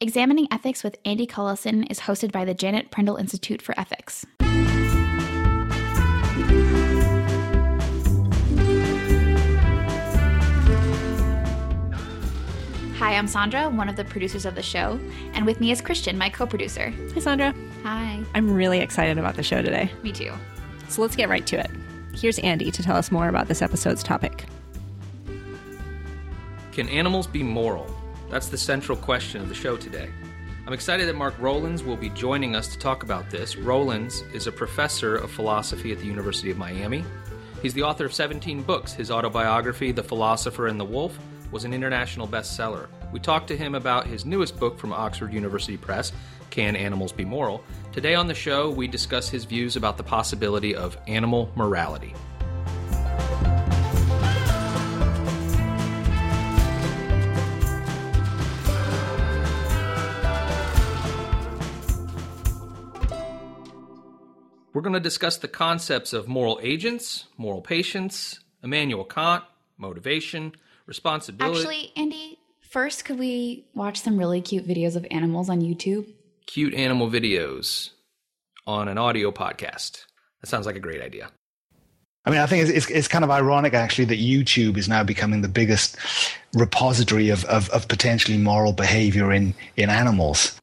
Examining Ethics with Andy Cullison is hosted by the Janet Prindle Institute for Ethics. Hi, I'm Sandra, one of the producers of the show, and with me is Christian, my co producer. Hi, Sandra. Hi. I'm really excited about the show today. Me too. So let's get right to it. Here's Andy to tell us more about this episode's topic. Can animals be moral? That's the central question of the show today. I'm excited that Mark Rowlands will be joining us to talk about this. Rowlands is a professor of philosophy at the University of Miami. He's the author of 17 books. His autobiography, The Philosopher and the Wolf, was an international bestseller. We talked to him about his newest book from Oxford University Press, Can Animals Be Moral? Today on the show, we discuss his views about the possibility of animal morality. We're going to discuss the concepts of moral agents, moral patients, Immanuel Kant, motivation, responsibility. Actually, Andy, first, could we watch some really cute videos of animals on YouTube? cute animal videos on an audio podcast. That sounds like a great idea. I mean, I think it's, it's, it's, kind of ironic, actually, that YouTube is now becoming the biggest repository of, of, of, potentially moral behavior in, in animals.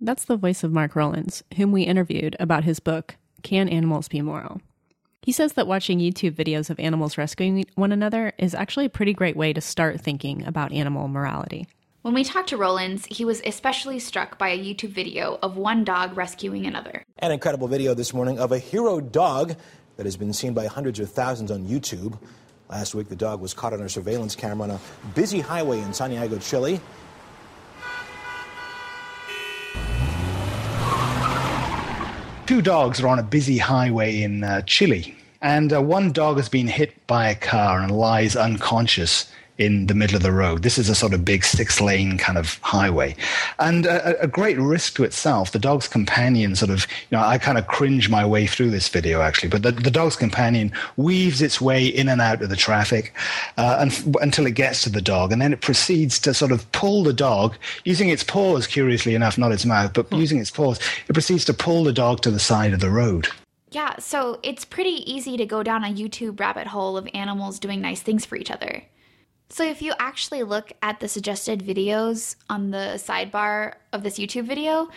That's the voice of Mark Rowlands, whom we interviewed about his book, Can Animals Be Moral? He says that watching YouTube videos of animals rescuing one another is actually a pretty great way to start thinking about animal morality. When we talked to Rowlands, he was especially struck by a YouTube video of one dog rescuing another. An incredible video this morning of a hero dog that has been seen by hundreds of thousands on YouTube. Last week, the dog was caught on a surveillance camera on a busy highway in Santiago, Chile. Two dogs are on a busy highway in uh, Chile, and uh, one dog has been hit by a car and lies unconscious in the middle of the road. This is a sort of big six lane kind of highway and a, a, great risk to itself. The dog's companion sort of, you know, I kind of cringe my way through this video actually, but the, the dog's companion weaves its way in and out of the traffic uh, and, until it gets to the dog. And then it proceeds to sort of pull the dog using its paws, curiously enough, not its mouth, but hmm. using its paws. It proceeds to pull the dog to the side of the road. Yeah, so it's pretty easy to go down a YouTube rabbit hole of animals doing nice things for each other. So, if you actually look at the suggested videos on the sidebar of this YouTube video,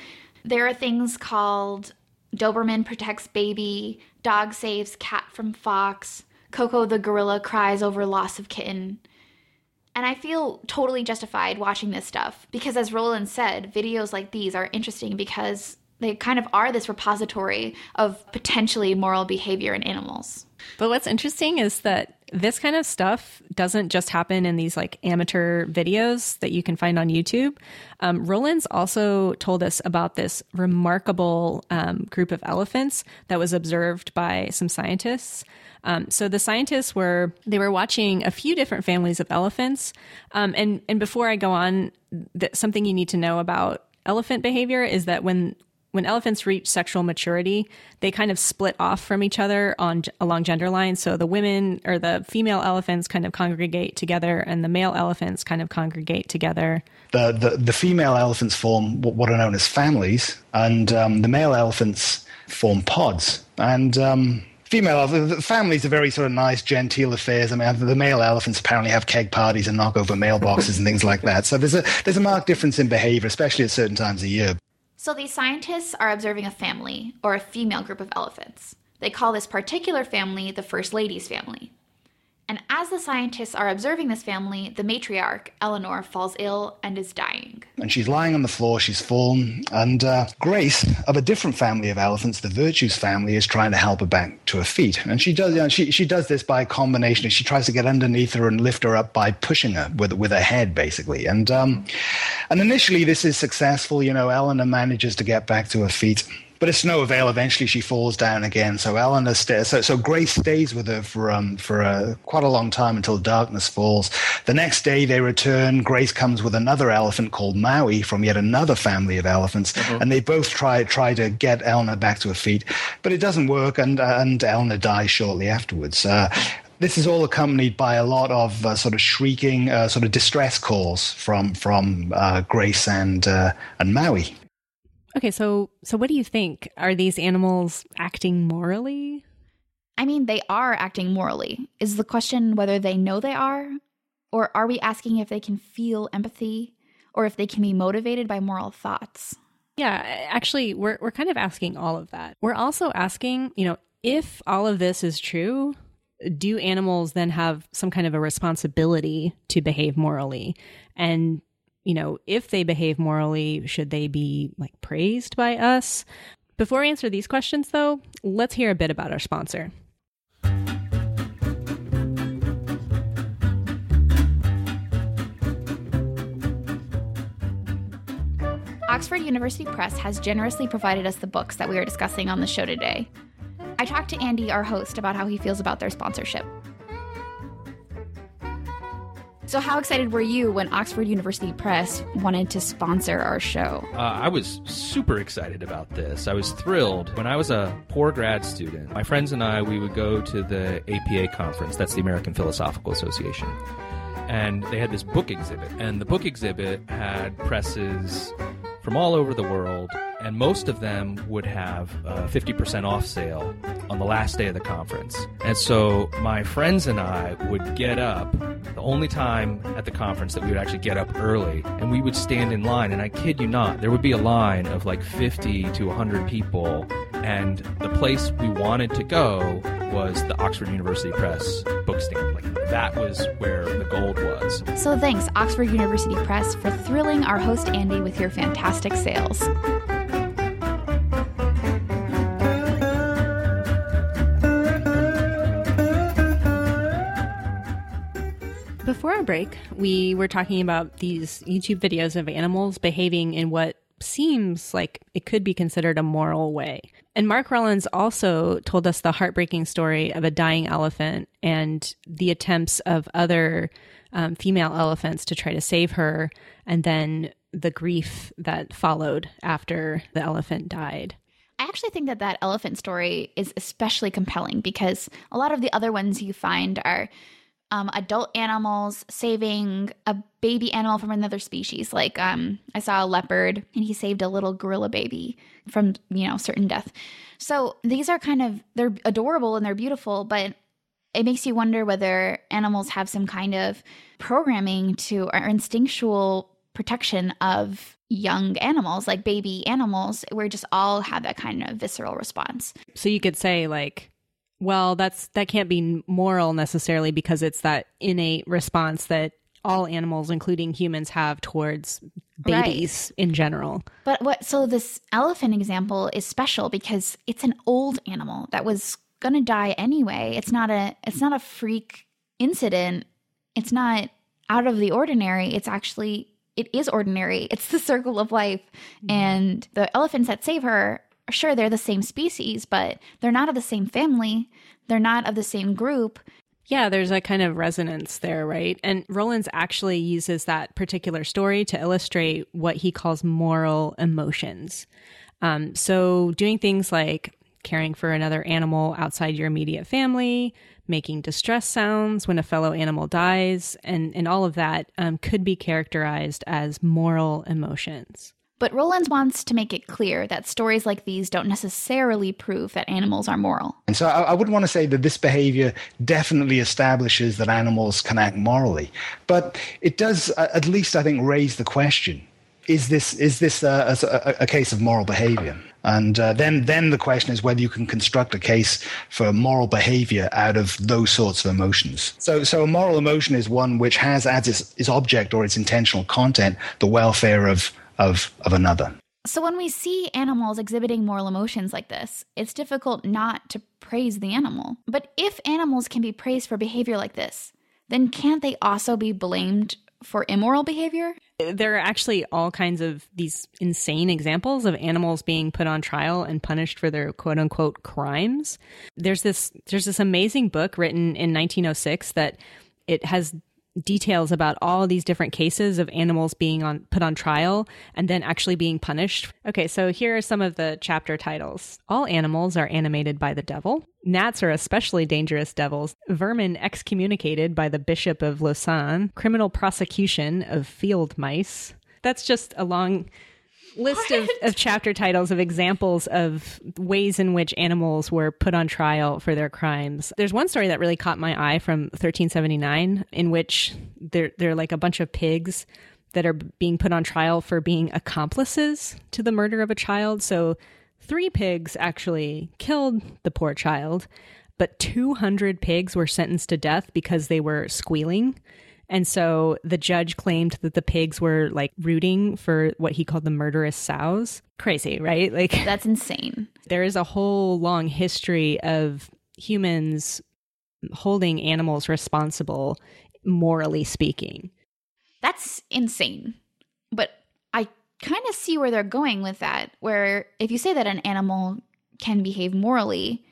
there are things called Doberman protects baby, dog saves cat from fox, Coco the gorilla cries over loss of kitten. And I feel totally justified watching this stuff because, as Rowlands said, videos like these are interesting because they kind of are this repository of potentially moral behavior in animals. But what's interesting is that this kind of stuff doesn't just happen in these like amateur videos that you can find on YouTube. Um, Rowlands also told us about this remarkable um, group of elephants that was observed by some scientists. Um, so the scientists were they were watching a few different families of elephants, um, and and before I go on, th- something you need to know about elephant behavior is that when when elephants reach sexual maturity, they kind of split off from each other on along gender lines. So the women or the female elephants kind of congregate together, and the male elephants kind of congregate together. The the, the female elephants form what are known as families, and um, the male elephants form pods. And um, female families are very sort of nice, genteel affairs. I mean, the male elephants apparently have keg parties and knock over mailboxes and things like that. So there's a there's a marked difference in behavior, especially at certain times of year. So these scientists are observing a family, or a female group of elephants. They call this particular family the First Lady's family. And as the scientists are observing this family, the matriarch, Eleanor, falls ill and is dying. And she's lying on the floor, she's fallen. And uh, Grace, of a different family of elephants, the Virtues family, is trying to help her back to her feet. And she does, you know, she, she does this by a combination. She tries to get underneath her and lift her up by pushing her with, with her head, basically. And, um, and initially, this is successful. You know, Eleanor manages to get back to her feet but it's no avail. Eventually, she falls down again. So Eleanor stays. So, so Grace stays with her for um, for uh, quite a long time until darkness falls. The next day, they return. Grace comes with another elephant called Maui from yet another family of elephants, mm-hmm. and they both try try to get Eleanor back to her feet, but it doesn't work, and uh, and Eleanor dies shortly afterwards. Uh, this is all accompanied by a lot of uh, sort of shrieking, uh, sort of distress calls from from uh, Grace and uh, and Maui. Okay, so so what do you think? Are these animals acting morally? I mean, they are acting morally. Is the question whether they know they are? Or are we asking if they can feel empathy or if they can be motivated by moral thoughts? Yeah, actually, we're, we're kind of asking all of that. We're also asking, you know, if all of this is true, do animals then have some kind of a responsibility to behave morally? And, you know, if they behave morally, should they be like praised by us? Before we answer these questions, though, let's hear a bit about our sponsor. Oxford University Press has generously provided us the books that we are discussing on the show today. I talked to Andy, our host, about how he feels about their sponsorship. So, how excited were you when Oxford University Press wanted to sponsor our show? Uh, I was super excited about this. I was thrilled. When I was a poor grad student, my friends and I, we would go to the APA conference. That's the American Philosophical Association. And they had this book exhibit. And the book exhibit had presses from all over the world, and most of them would have a 50% off sale on the last day of the conference. And so my friends and I would get up, the only time at the conference that we would actually get up early, and we would stand in line. And I kid you not, there would be a line of like 50 to 100 people, and the place we wanted to go was the Oxford University Press book stand. Like that was where the gold was. So thanks, Oxford University Press, for thrilling our host Andy with your fantastic sales. Before our break, we were talking about these YouTube videos of animals behaving in what seems like it could be considered a moral way. And Mark Rowlands also told us the heartbreaking story of a dying elephant and the attempts of other um, female elephants to try to save her, and then the grief that followed after the elephant died. I actually think that that elephant story is especially compelling because a lot of the other ones you find are um, adult animals saving a baby animal from another species. Like um, I saw a leopard and he saved a little gorilla baby from you know certain death. So these are kind of they're adorable and they're beautiful, but it makes you wonder whether animals have some kind of programming to or instinctual protection of young animals, like baby animals, where just all have that kind of visceral response. So you could say like well, that's that can't be moral necessarily because it's that innate response that all animals, including humans, have towards babies right. in general. But what? So this elephant example is special because it's an old animal that was going to die anyway. It's not a. It's not a freak incident. It's not out of the ordinary. It's actually. It is ordinary. It's the circle of life, mm-hmm. and the elephants that save her sure they're the same species, but they're not of the same family. They're not of the same group. Yeah, there's a kind of resonance there, right? And Rowlands actually uses that particular story to illustrate what he calls moral emotions. Um, so, doing things like caring for another animal outside your immediate family, making distress sounds when a fellow animal dies, and, and all of that um, could be characterized as moral emotions. But Rowlands wants to make it clear that stories like these don't necessarily prove that animals are moral. And so I, I would want to say that this behavior definitely establishes that animals can act morally. But it does, at least I think, raise the question is this, is this a, a, a case of moral behavior? And uh, then, then the question is whether you can construct a case for moral behavior out of those sorts of emotions. So, so a moral emotion is one which has as its, its object or its intentional content the welfare of of, of another. So, when we see animals exhibiting moral emotions like this, it's difficult not to praise the animal. But if animals can be praised for behavior like this, then can't they also be blamed for immoral behavior? There are actually all kinds of these insane examples of animals being put on trial and punished for their quote unquote crimes. There's this there's this amazing book written in 1906 that it has details about all these different cases of animals being on put on trial and then actually being punished. Okay, so here are some of the chapter titles. All animals are animated by the devil. Gnats are especially dangerous devils. Vermin excommunicated by the Bishop of Lausanne. Criminal prosecution of field mice. That's just a long list of, of chapter titles of examples of ways in which animals were put on trial for their crimes. There's one story that really caught my eye from 1379 in which they're, they're like a bunch of pigs that are being put on trial for being accomplices to the murder of a child. So three pigs actually killed the poor child, but 200 pigs were sentenced to death because they were squealing. And so the judge claimed that the pigs were like rooting for what he called the murderous sows. Crazy, right? Like That's insane. there is a whole long history of humans holding animals responsible, morally speaking. That's insane. But I kind of see where they're going with that. Where if you say that an animal can behave morally,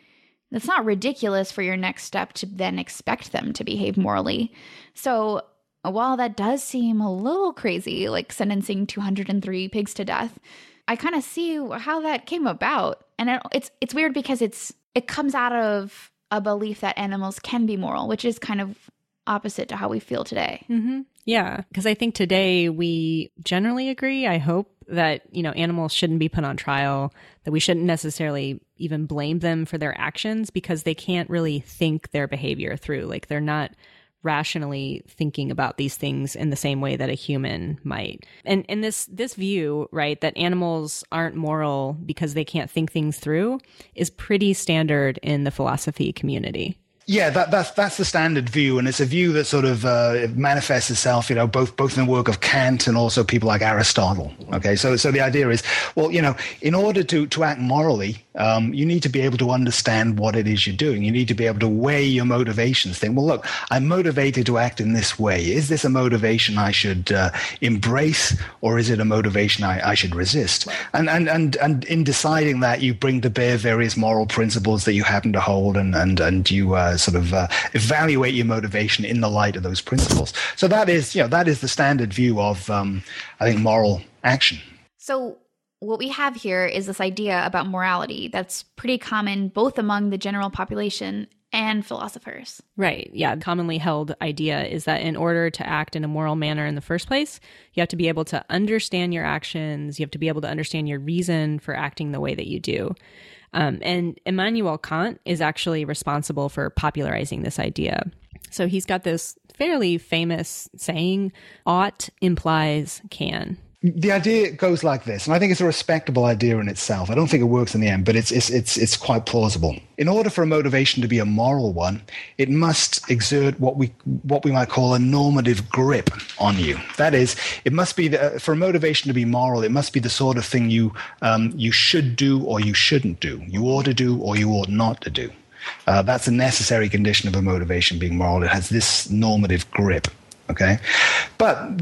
that's not ridiculous for your next step to then expect them to behave morally. So while that does seem a little crazy, like sentencing 203 pigs to death, I kind of see how that came about. And it, it's it's weird because it's it comes out of a belief that animals can be moral, which is kind of opposite to how we feel today. Mm-hmm. Yeah, because I think today we generally agree, I hope, that, you know, animals shouldn't be put on trial, that we shouldn't necessarily even blame them for their actions because they can't really think their behavior through. Like they're not rationally thinking about these things in the same way that a human might. And and this this view, right, that animals aren't moral because they can't think things through is pretty standard in the philosophy community. Yeah, that, that's that's the standard view, and it's a view that sort of uh, manifests itself, you know, both both in the work of Kant and also people like Aristotle. Okay, so so the idea is, well, you know, in order to to act morally, um, you need to be able to understand what it is you're doing. You need to be able to weigh your motivations. Think, well, look, I'm motivated to act in this way. Is this a motivation I should uh, embrace, or is it a motivation I, I should resist? And and and and in deciding that, you bring to bear various moral principles that you happen to hold, and and and you. Uh, sort of uh, evaluate your motivation in the light of those principles. So that is, you know, that is the standard view of, um, I think, moral action. So what we have here is this idea about morality that's pretty common both among the general population and philosophers. Right. Yeah. Commonly held idea is that in order to act in a moral manner in the first place, you have to be able to understand your actions. You have to be able to understand your reason for acting the way that you do. Um, and Immanuel Kant is actually responsible for popularizing this idea. So he's got this fairly famous saying ought implies can. The idea goes like this, and I think it's a respectable idea in itself. I don't think it works in the end, but it's, it's, it's, it's quite plausible. In order for a motivation to be a moral one, it must exert what we, what we might call a normative grip on you. That is, it must be, the, for a motivation to be moral, it must be the sort of thing you, um, you should do or you shouldn't do, you ought to do or you ought not to do. Uh, that's a necessary condition of a motivation being moral. It has this normative grip. Okay, but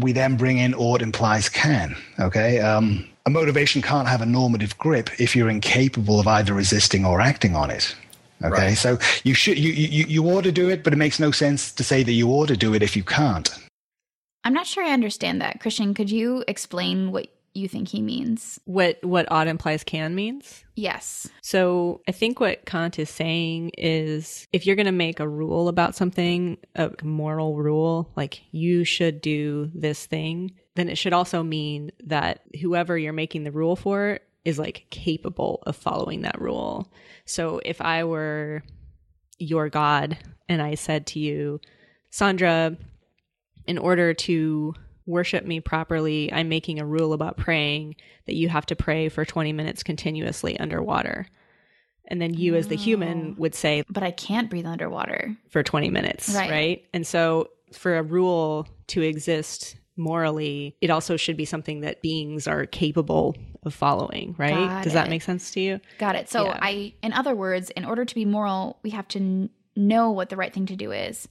we then bring in ought implies can. Okay, um, a motivation can't have a normative grip if you're incapable of either resisting or acting on it. Okay, right. so you should you, you you ought to do it, but it makes no sense to say that you ought to do it if you can't. I'm not sure I understand that, Christian. Could you explain what you think he means? What what ought implies can means? Yes. So I think what Kant is saying is if you're going to make a rule about something, a moral rule, like you should do this thing, then it should also mean that whoever you're making the rule for is like capable of following that rule. So if I were your God and I said to you, Sandra, in order to worship me properly, I'm making a rule about praying that you have to pray for 20 minutes continuously underwater. And then you, as the human, oh. would say, But I can't breathe underwater. For 20 minutes, right. right? And so, for a rule to exist morally, it also should be something that beings are capable of following, right? Got Does it. that make sense to you? Got it. So, yeah. I, in other words, in order to be moral, we have to n- know what the right thing to do is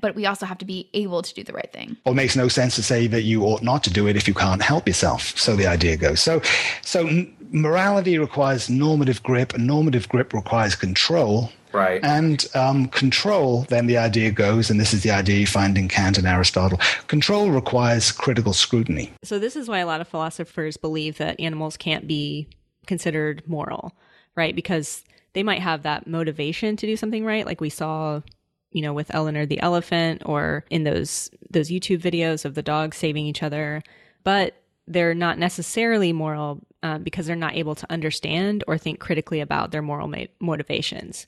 but we also have to be able to do the right thing. Well, it makes no sense to say that you ought not to do it if you can't help yourself. So the idea goes. So, so morality requires normative grip, and normative grip requires control. Right. And um, control, then the idea goes, and this is the idea you find in Kant and Aristotle control requires critical scrutiny. So, this is why a lot of philosophers believe that animals can't be considered moral, right? Because they might have that motivation to do something right, like we saw you know with Eleanor the elephant or in those those YouTube videos of the dogs saving each other but they're not necessarily moral um, because they're not able to understand or think critically about their moral ma- motivations.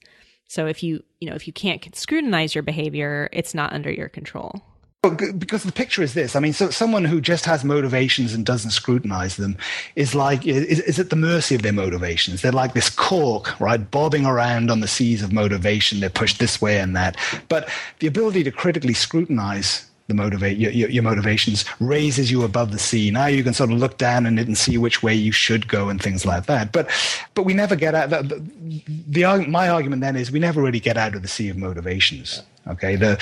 So if you you know if you can't scrutinize your behavior, it's not under your control. Because the picture is this. I mean, so someone who just has motivations and doesn't scrutinize them is like is, is at the mercy of their motivations. They're like this cork, right, bobbing around on the seas of motivation. They're pushed this way and that. But the ability to critically scrutinize the motivate your, your, your, motivations raises you above the sea. Now you can sort of look down it and see which way you should go and things like that. But but we never get out. The, the, my argument then is we never really get out of the sea of motivations. Okay, the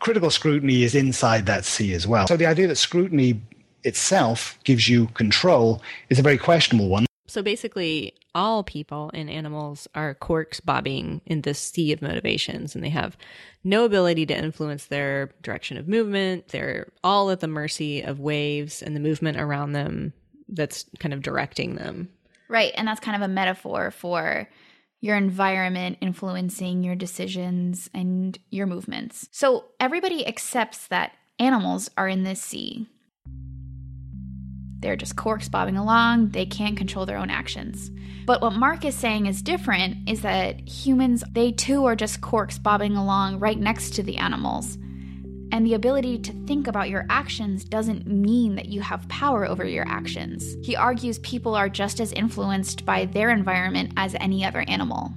critical scrutiny is inside that sea as well. So the idea that scrutiny itself gives you control is a very questionable one. So basically, all people and animals are corks bobbing in this sea of motivations, and they have no ability to influence their direction of movement. They're all at the mercy of waves and the movement around them that's kind of directing them. Right. And that's kind of a metaphor for your environment influencing your decisions and your movements. So everybody accepts that animals are in this sea. They're just corks bobbing along. They can't control their own actions. But what Mark is saying is different is that humans, they too are just corks bobbing along right next to the animals. And the ability to think about your actions doesn't mean that you have power over your actions. He argues people are just as influenced by their environment as any other animal.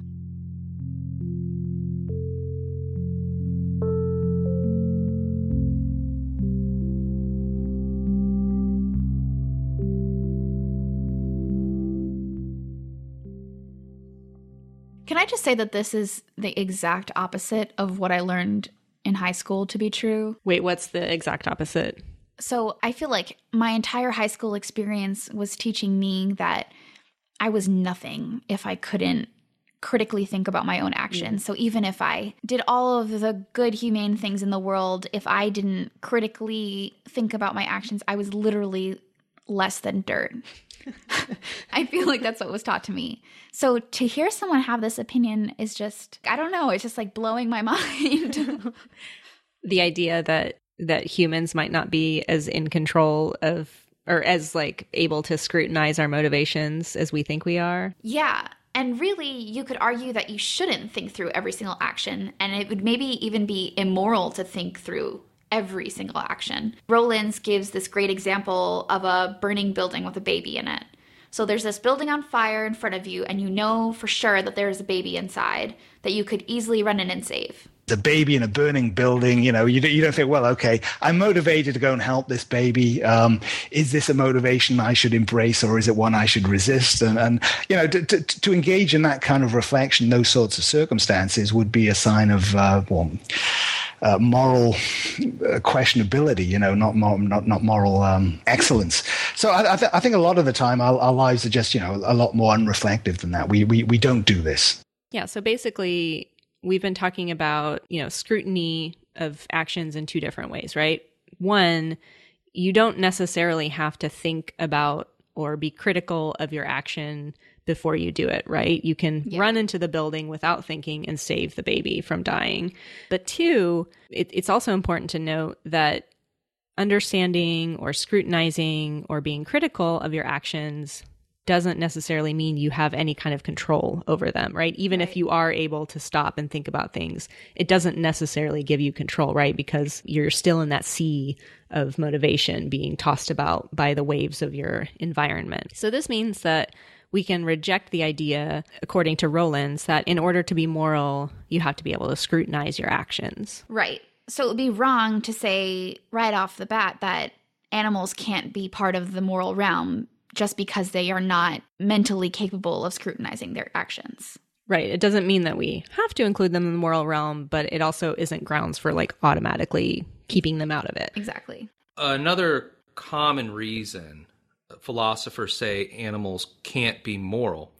Can I just say that this is the exact opposite of what I learned in high school to be true? Wait, what's the exact opposite? So I feel like my entire high school experience was teaching me that I was nothing if I couldn't critically think about my own actions. Mm. So even if I did all of the good, humane things in the world, if I didn't critically think about my actions, I was literally less than dirt. I feel like that's what was taught to me. So to hear someone have this opinion is just I don't know, it's just like blowing my mind. the idea that that humans might not be as in control of or as like able to scrutinize our motivations as we think we are. Yeah. And really, you could argue that you shouldn't think through every single action, and it would maybe even be immoral to think through every single action. Rowlands gives this great example of a burning building with a baby in it. So there's this building on fire in front of you, and you know for sure that there's a baby inside that you could easily run in and save. The baby in a burning building, you know, you, you don't think, well, okay, I'm motivated to go and help this baby. Um, is this a motivation I should embrace or is it one I should resist? And, and you know, to, to, to engage in that kind of reflection, those sorts of circumstances would be a sign of, uh, well, uh, moral uh, questionability, you know, not not not moral um, excellence. So I, I, th- I, think a lot of the time our, our, lives are just you know a lot more unreflective than that. We we we don't do this. Yeah. So basically, we've been talking about you know scrutiny of actions in two different ways, right? One, you don't necessarily have to think about or be critical of your action before you do it, right? You can yeah. run into the building without thinking and save the baby from dying. But two, it, it's also important to note that understanding or scrutinizing or being critical of your actions doesn't necessarily mean you have any kind of control over them, right? Even right. if you are able to stop and think about things, it doesn't necessarily give you control, right? Because you're still in that sea of motivation being tossed about by the waves of your environment. So this means that we can reject the idea, according to Rowlands, that in order to be moral, you have to be able to scrutinize your actions. Right. So it would be wrong to say right off the bat that animals can't be part of the moral realm just because they are not mentally capable of scrutinizing their actions. Right. It doesn't mean that we have to include them in the moral realm, but it also isn't grounds for like automatically keeping them out of it. Exactly. Another common reason philosophers say animals can't be moral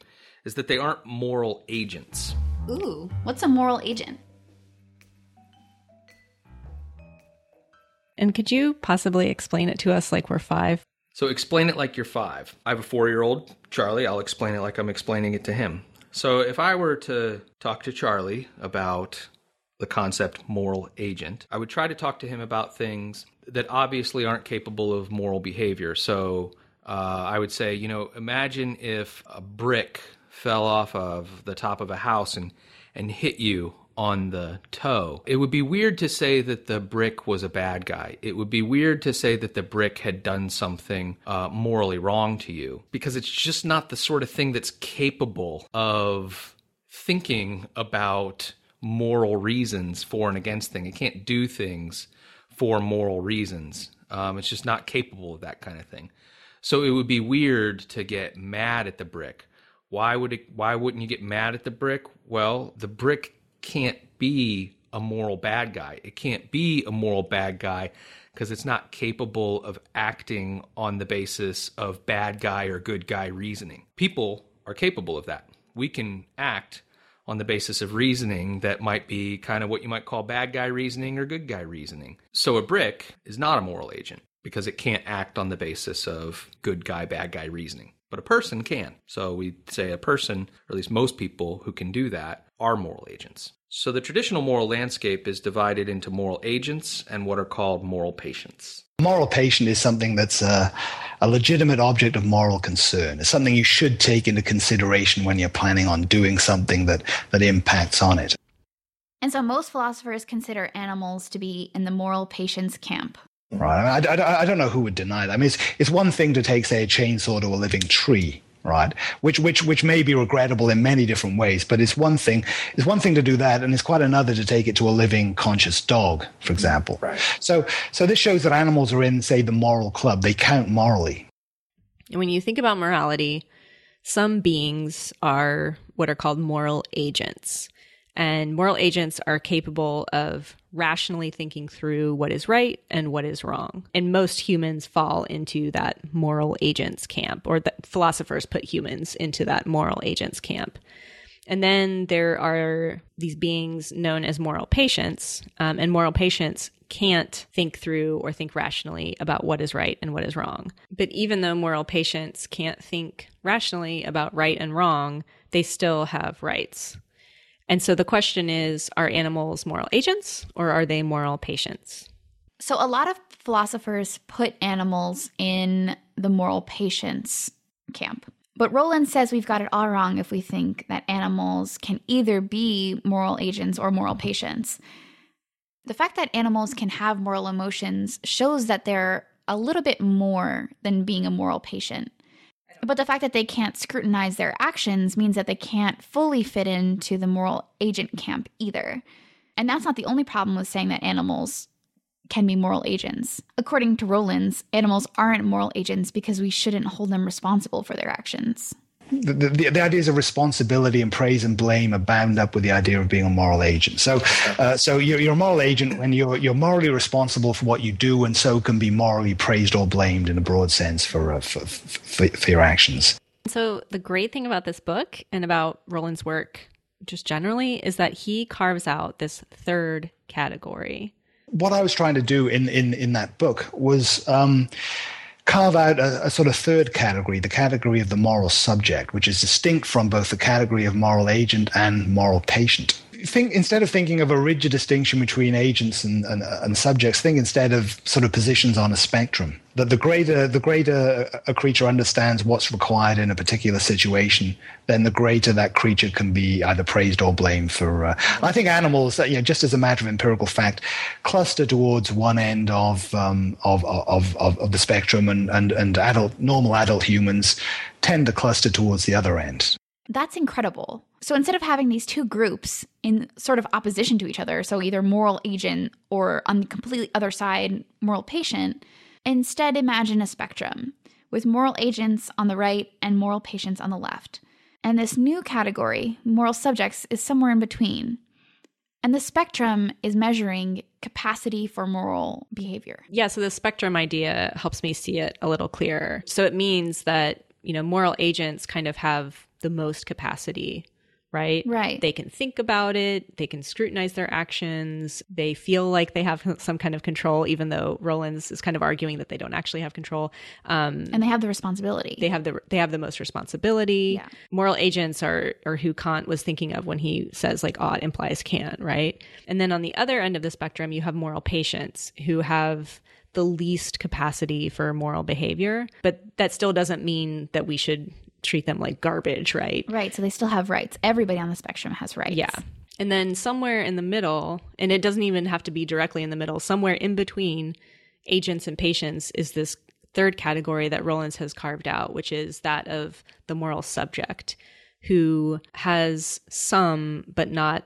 is that they aren't moral agents. Ooh, what's a moral agent? And could you possibly explain it to us like we're five? So explain it like you're five. I have a four year old, Charlie. I'll explain it like I'm explaining it to him. So if I were to talk to Charlie about the concept moral agent, I would try to talk to him about things that obviously aren't capable of moral behavior. So uh, I would say, you know, imagine if a brick fell off of the top of a house and, and hit you on the toe. It would be weird to say that the brick was a bad guy. It would be weird to say that the brick had done something uh, morally wrong to you because it's just not the sort of thing that's capable of thinking about moral reasons for and against thing. It can't do things for moral reasons. Um, it's just not capable of that kind of thing. So it would be weird to get mad at the brick. Why would it? Why wouldn't you get mad at the brick? Well, the brick can't be a moral bad guy. It can't be a moral bad guy because it's not capable of acting on the basis of bad guy or good guy reasoning. People are capable of that. We can act on the basis of reasoning that might be kind of what you might call bad guy reasoning or good guy reasoning. So a brick is not a moral agent because it can't act on the basis of good guy, bad guy reasoning. But a person can. So we say a person, or at least most people who can do that, are moral agents. So the traditional moral landscape is divided into moral agents and what are called moral patients. Moral patient is something that's a, a, legitimate object of moral concern. It's something you should take into consideration when you're planning on doing something that, that impacts on it. And so most philosophers consider animals to be in the moral patients camp. Right. I, I, I don't know who would deny that. I mean, it's, it's one thing to take, say, a chainsaw to a living tree right? Which which which may be regrettable in many different ways, but it's one thing it's one thing to do that, and it's quite another to take it to a living conscious dog, for example. Right. So so this shows that animals are in, say, the moral club. They count morally. And when you think about morality, some beings are what are called moral agents. And moral agents are capable of rationally thinking through what is right and what is wrong. And most humans fall into that moral agents camp, or the philosophers put humans into that moral agents camp. And then there are these beings known as moral patients, um, and moral patients can't think through or think rationally about what is right and what is wrong. But even though moral patients can't think rationally about right and wrong, they still have rights. And so the question is are animals moral agents or are they moral patients? So a lot of philosophers put animals in the moral patients camp. But Rowlands says we've got it all wrong if we think that animals can either be moral agents or moral patients. The fact that animals can have moral emotions shows that they're a little bit more than being a moral patient. But the fact that they can't scrutinize their actions means that they can't fully fit into the moral agent camp either. And that's not the only problem with saying that animals can be moral agents. According to Rowlands, animals aren't moral agents because we shouldn't hold them responsible for their actions the, the, the, ideas of responsibility and praise and blame are bound up with the idea of being a moral agent. So, uh, so you're, you're, a moral agent when you're you're morally responsible for what you do, and so can be morally praised or blamed in a broad sense for uh, for, for, for your actions. So, the great thing about this book and about Rowlands' work, just generally, is that he carves out this third category. What I was trying to do in in in that book was. Um, carve out a, a, sort of third category, the category of the moral subject, which is distinct from both the category of moral agent and moral patient. Think instead of thinking of a rigid distinction between agents and, and, and subjects, think instead of sort of positions on a spectrum that the greater the greater a creature understands what's required in a particular situation, then the greater that creature can be either praised or blamed for. Uh, I think animals, you know, just as a matter of empirical fact, cluster towards one end of um, of, of, of of the spectrum, and and and adult normal adult humans tend to cluster towards the other end. That's incredible. So instead of having these two groups in sort of opposition to each other, so either moral agent or on the completely other side, moral patient Instead, imagine a spectrum with moral agents on the right and moral patients on the left. And this new category, moral subjects, is somewhere in between. And the spectrum is measuring capacity for moral behavior. Yeah, so the spectrum idea helps me see it a little clearer. So it means that, you know, moral agents kind of have the most capacity right? Right. They can think about it, they can scrutinize their actions, they feel like they have some kind of control, even though Rowlands is kind of arguing that they don't actually have control. Um, and they have the responsibility. they have the they have the most responsibility. Yeah. Moral agents are are who Kant was thinking of when he says like ought implies can, right? And then on the other end of the spectrum, you have moral patients who have the least capacity for moral behavior, but that still doesn't mean that we should treat them like garbage, right? right. So they still have rights. Everybody on the spectrum has rights. Yeah. And then somewhere in the middle, and it doesn't even have to be directly in the middle, somewhere in between agents and patients is this third category that Rowlands has carved out, which is that of the moral subject who has some, but not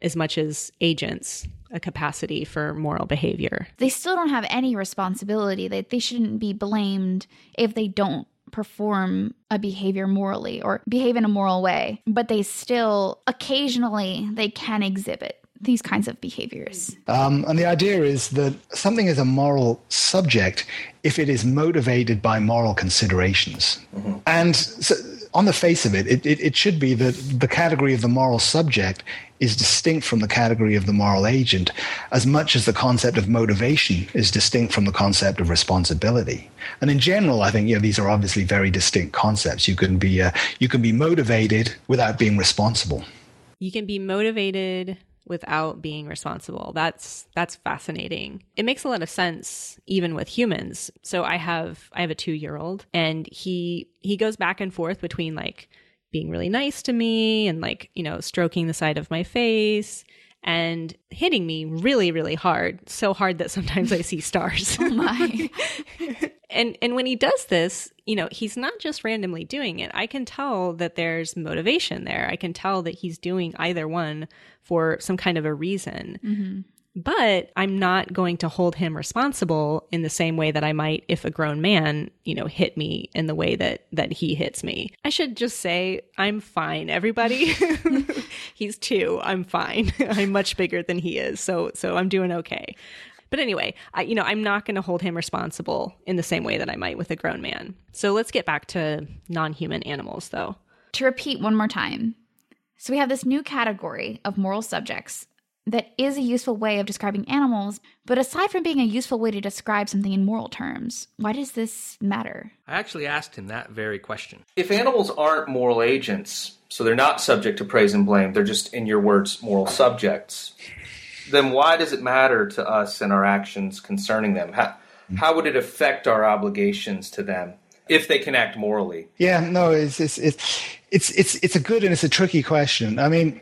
as much as agents, a capacity for moral behavior. They still don't have any responsibility. They, they shouldn't be blamed if they don't perform a behavior morally or behave in a moral way. But they still, occasionally, they can exhibit these kinds of behaviors. Um, and the idea is that something is a moral subject if it is motivated by moral considerations. And so, on the face of it, it, it, it should be that the category of the moral subject is distinct from the category of the moral agent as much as the concept of motivation is distinct from the concept of responsibility. And in general, I think you know, these are obviously very distinct concepts. You can be, uh, you can be motivated without being responsible. You can be motivated without being responsible. That's that's fascinating. It makes a lot of sense even with humans. So I have I have a 2-year-old and he he goes back and forth between like being really nice to me and like, you know, stroking the side of my face and hitting me really really hard. So hard that sometimes I see stars. Oh my. and and when he does this you know he's not just randomly doing it i can tell that there's motivation there i can tell that he's doing either one for some kind of a reason mm-hmm. But i'm not going to hold him responsible in the same way that i might if a grown man you know hit me in the way that that he hits me i should just say i'm fine everybody he's two i'm fine i'm much bigger than he is so so i'm doing okay but anyway, I, you know, I'm not going to hold him responsible in the same way that I might with a grown man. So let's get back to non-human animals, though. to repeat one more time. So we have this new category of moral subjects that is a useful way of describing animals, but aside from being a useful way to describe something in moral terms, why does this matter? I actually asked him that very question. If animals aren't moral agents, so they're not subject to praise and blame, they're just, in your words, moral subjects, then why does it matter to us and our actions concerning them? How, how would it affect our obligations to them if they can act morally? Yeah, no, it's it's it's it's it's, it's a good and it's a tricky question. I mean,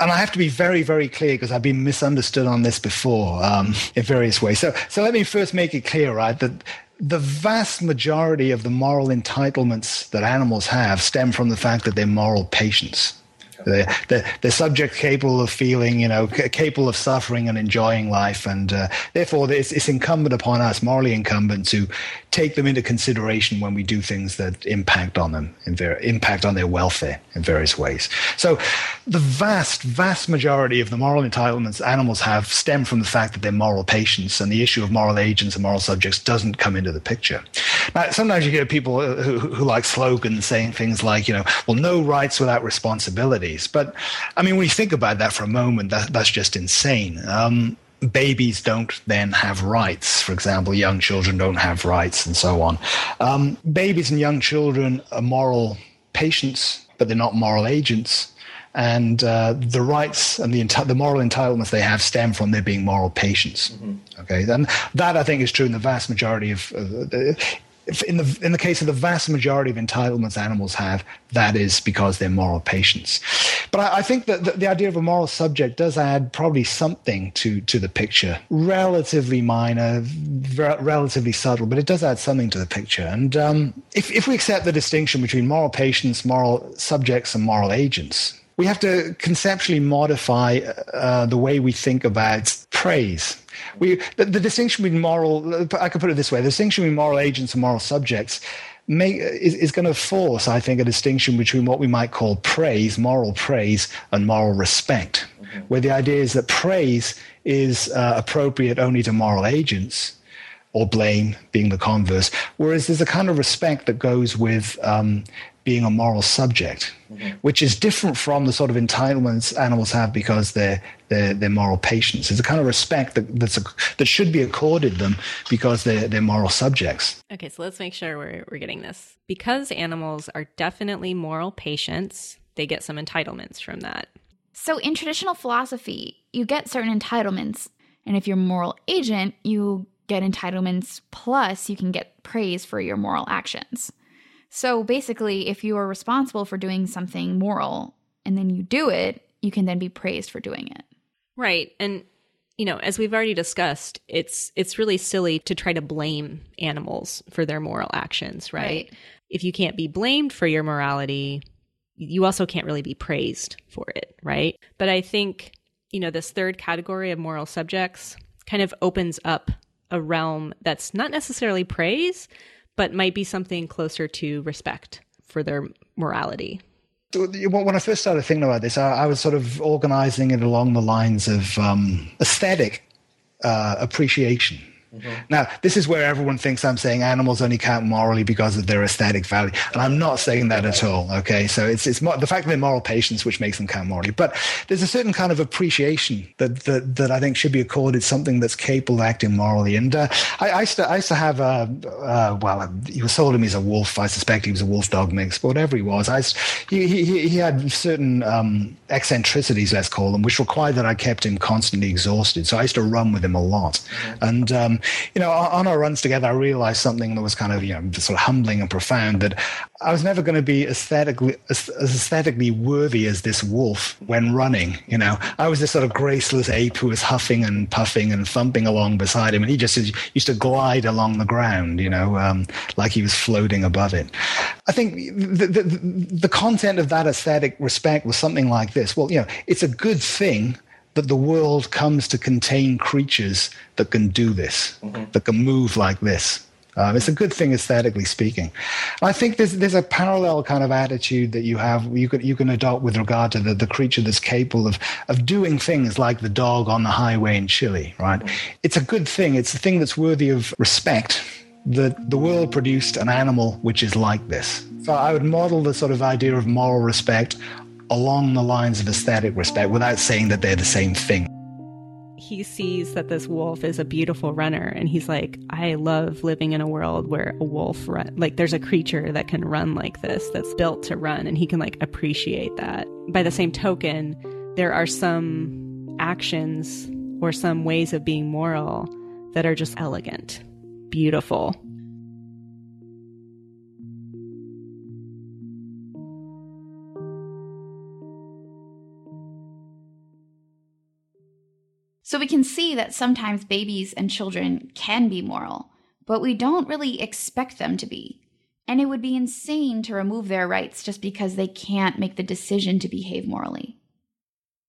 and I have to be very very clear because I've been misunderstood on this before um, in various ways. So so let me first make it clear, right, that. The vast majority of the moral entitlements that animals have stem from the fact that they're moral patients. They're, they're, they're capable of feeling, you know, c- capable of suffering and enjoying life. And uh, therefore, it's, it's incumbent upon us, morally incumbent, to take them into consideration when we do things that impact on them, ver- impact on their welfare in various ways. So the vast, vast majority of the moral entitlements animals have stem from the fact that they're moral patients, and the issue of moral agents and moral subjects doesn't come into the picture. Now, sometimes you hear people who, who, like slogans saying things like, you know, well, no rights without responsibilities. But I mean, when you think about that for a moment, that, that's just insane. Um, babies don't then have rights. For example, young children don't have rights, and so on. Um, babies and young children are moral patients, but they're not moral agents. And uh, the rights and the, enti- the moral entitlements they have stem from their being moral patients. Okay, and that I think is true in the vast majority of. Uh, in the in the case of the vast majority of entitlements animals have, that is because they're moral patients. But I, I think that the, the idea of a moral subject does add probably something to to the picture, relatively minor, ver- relatively subtle, but it does add something to the picture. And um, if if we accept the distinction between moral patients, moral subjects, and moral agents, we have to conceptually modify uh, the way we think about praise. We, the, the distinction between moral, I could put it this way, the distinction between moral agents and moral subjects make, is, is going to force, I think, a distinction between what we might call praise, moral praise, and moral respect, where the idea is that praise is uh, appropriate only to moral agents, or blame being the converse, whereas there's a kind of respect that goes with um, being a moral subject, mm-hmm. which is different from the sort of entitlements animals have because they're they're, they're moral patients. It's a kind of respect that that's a, that should be accorded them because they're they're moral subjects. Okay, so let's make sure we're we're getting this because animals are definitely moral patients. They get some entitlements from that. So in traditional philosophy, you get certain entitlements, and if you're a moral agent, you get entitlements plus you can get praise for your moral actions. So basically, if you are responsible for doing something moral and then you do it, you can then be praised for doing it. Right. And you know, as we've already discussed, it's it's really silly to try to blame animals for their moral actions, right? right? If you can't be blamed for your morality, you also can't really be praised for it, right? But I think, you know, this third category of moral subjects kind of opens up a realm that's not necessarily praise, but might be something closer to respect for their morality. When I first started thinking about this, I, was sort of organizing it along the lines of um, aesthetic uh, appreciation Mm-hmm. Now, this is where everyone thinks I'm saying animals only count morally because of their aesthetic value, and I'm not saying that at all. Okay, so it's it's more, the fact that they're moral patients which makes them count morally, but there's a certain kind of appreciation that that, that I think should be accorded something that's capable of acting morally. And uh, I, I, used to I used to have a uh, well, he was sold him as a wolf. I suspect he was a wolf dog mix, but whatever he was, I he, he he had certain um, eccentricities, let's call them, which required that I kept him constantly exhausted. So I used to run with him a lot, mm-hmm. and um, you know, on our runs together, I realized something that was kind of, you know, sort of humbling and profound that I was never going to be aesthetically, as aesthetically worthy as this wolf when running. You know, I was this sort of graceless ape who was huffing and puffing and thumping along beside him. And he just used to glide along the ground, you know, um, like he was floating above it. I think the, the, the content of that aesthetic respect was something like this. Well, you know, it's a good thing that the world comes to contain creatures that can do this, mm-hmm. that can move like this. Um, it's a good thing aesthetically speaking. I think there's there's a parallel kind of attitude that you have you can you can adopt with regard to the, the creature that's capable of of doing things like the dog on the highway in Chile, right? Mm-hmm. It's a good thing. It's a thing that's worthy of respect. That the world produced an animal which is like this. So I would model the sort of idea of moral respect along the lines of aesthetic respect without saying that they're the same thing. He sees that this wolf is a beautiful runner and he's like, I love living in a world where a wolf run like there's a creature that can run like this that's built to run and he can like appreciate that. By the same token, there are some actions or some ways of being moral that are just elegant, beautiful, So we can see that sometimes babies and children can be moral, but we don't really expect them to be. And it would be insane to remove their rights just because they can't make the decision to behave morally.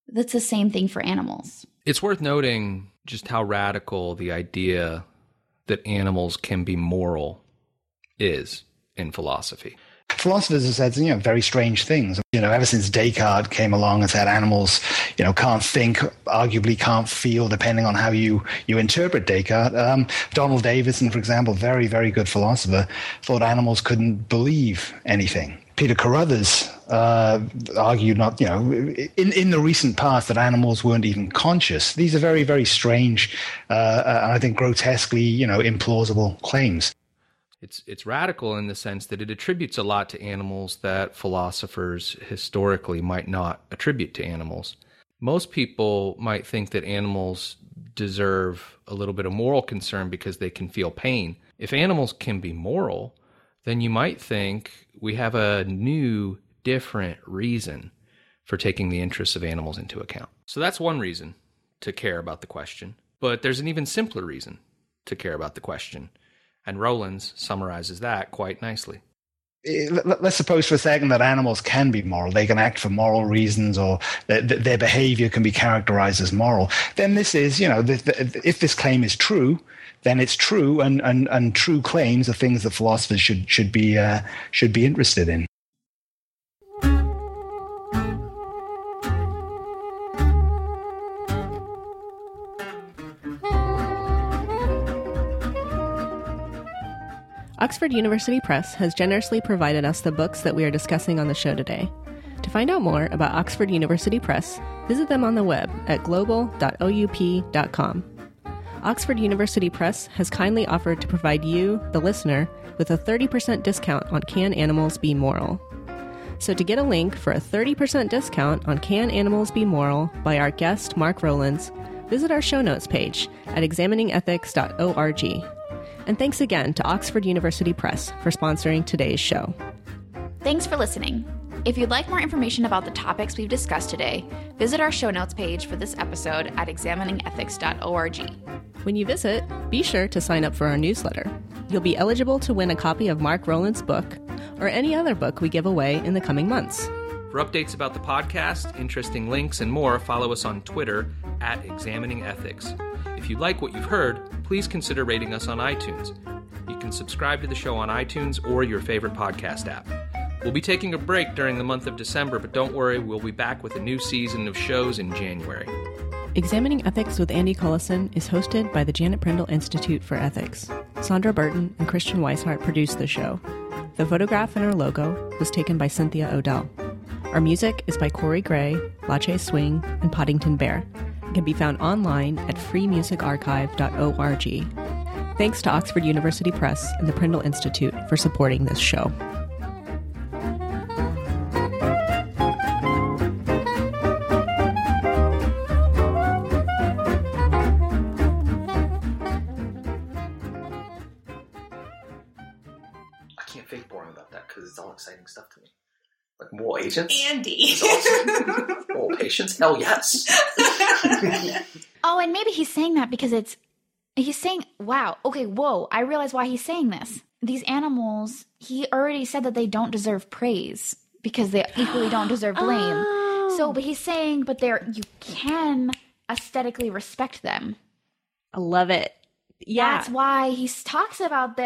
That's the same thing for animals. It's worth noting just how radical the idea that animals can be moral is in philosophy philosophers have said, you know, very strange things. You know, ever since Descartes came along and said animals, you know, can't think, arguably can't feel, depending on how you, you interpret Descartes. Um, Donald Davidson, for example, very, very good philosopher, thought animals couldn't believe anything. Peter Carruthers uh, argued not, you know, in, in the recent past that animals weren't even conscious. These are very, very strange, uh, uh, I think grotesquely, you know, implausible claims. It's it's radical in the sense that it attributes a lot to animals that philosophers historically might not attribute to animals. Most people might think that animals deserve a little bit of moral concern because they can feel pain. If animals can be moral, then you might think we have a new, different reason for taking the interests of animals into account. So that's one reason to care about the question. But there's an even simpler reason to care about the question and Rowlands summarizes that quite nicely. Eh, let's suppose for a second that animals can be moral. They can act for moral reasons or their behavior can be characterized as moral. Then this is, you know, if this claim is true, then it's true, and, and, and true claims are things that philosophers should, should, be, uh, should be interested in. Oxford University Press has generously provided us the books that we are discussing on the show today. To find out more about Oxford University Press, visit them on the web at global.oup.com. Oxford University Press has kindly offered to provide you, the listener, with a 30% discount on Can Animals Be Moral. So to get a link for a 30% discount on Can Animals Be Moral by our guest Mark Rowlands, visit our show notes page at examiningethics.org. And thanks again to Oxford University Press for sponsoring today's show. Thanks for listening. If you'd like more information about the topics we've discussed today, visit our show notes page for this episode at examiningethics.org. When you visit, be sure to sign up for our newsletter. You'll be eligible to win a copy of Mark Rowlands' book or any other book we give away in the coming months. For updates about the podcast, interesting links, and more, follow us on Twitter at Examining Ethics. If you like what you've heard, please consider rating us on iTunes. You can subscribe to the show on iTunes or your favorite podcast app. We'll be taking a break during the month of December, but don't worry, we'll be back with a new season of shows in January. Examining Ethics with Andy Cullison is hosted by the Janet Prindle Institute for Ethics. Sandra Burton and Christian Weishart produced the show. The photograph in our logo was taken by Cynthia Odell. Our music is by Corey Gray, Latché Swing, and Poddington Bear and can be found online at freemusicarchive.org. Thanks to Oxford University Press and the Prindle Institute for supporting this show. Like moral agents? Andy. It's awesome. Oh, moral patients? Hell yes. Oh, and maybe he's saying that because it's he's saying, "Wow, okay, whoa, I realize why he's saying this. These animals, he already said that they don't deserve praise because they equally don't deserve blame. So, oh. but he's saying, but they're you can aesthetically respect them. I love it. Yeah. That's why he talks about this.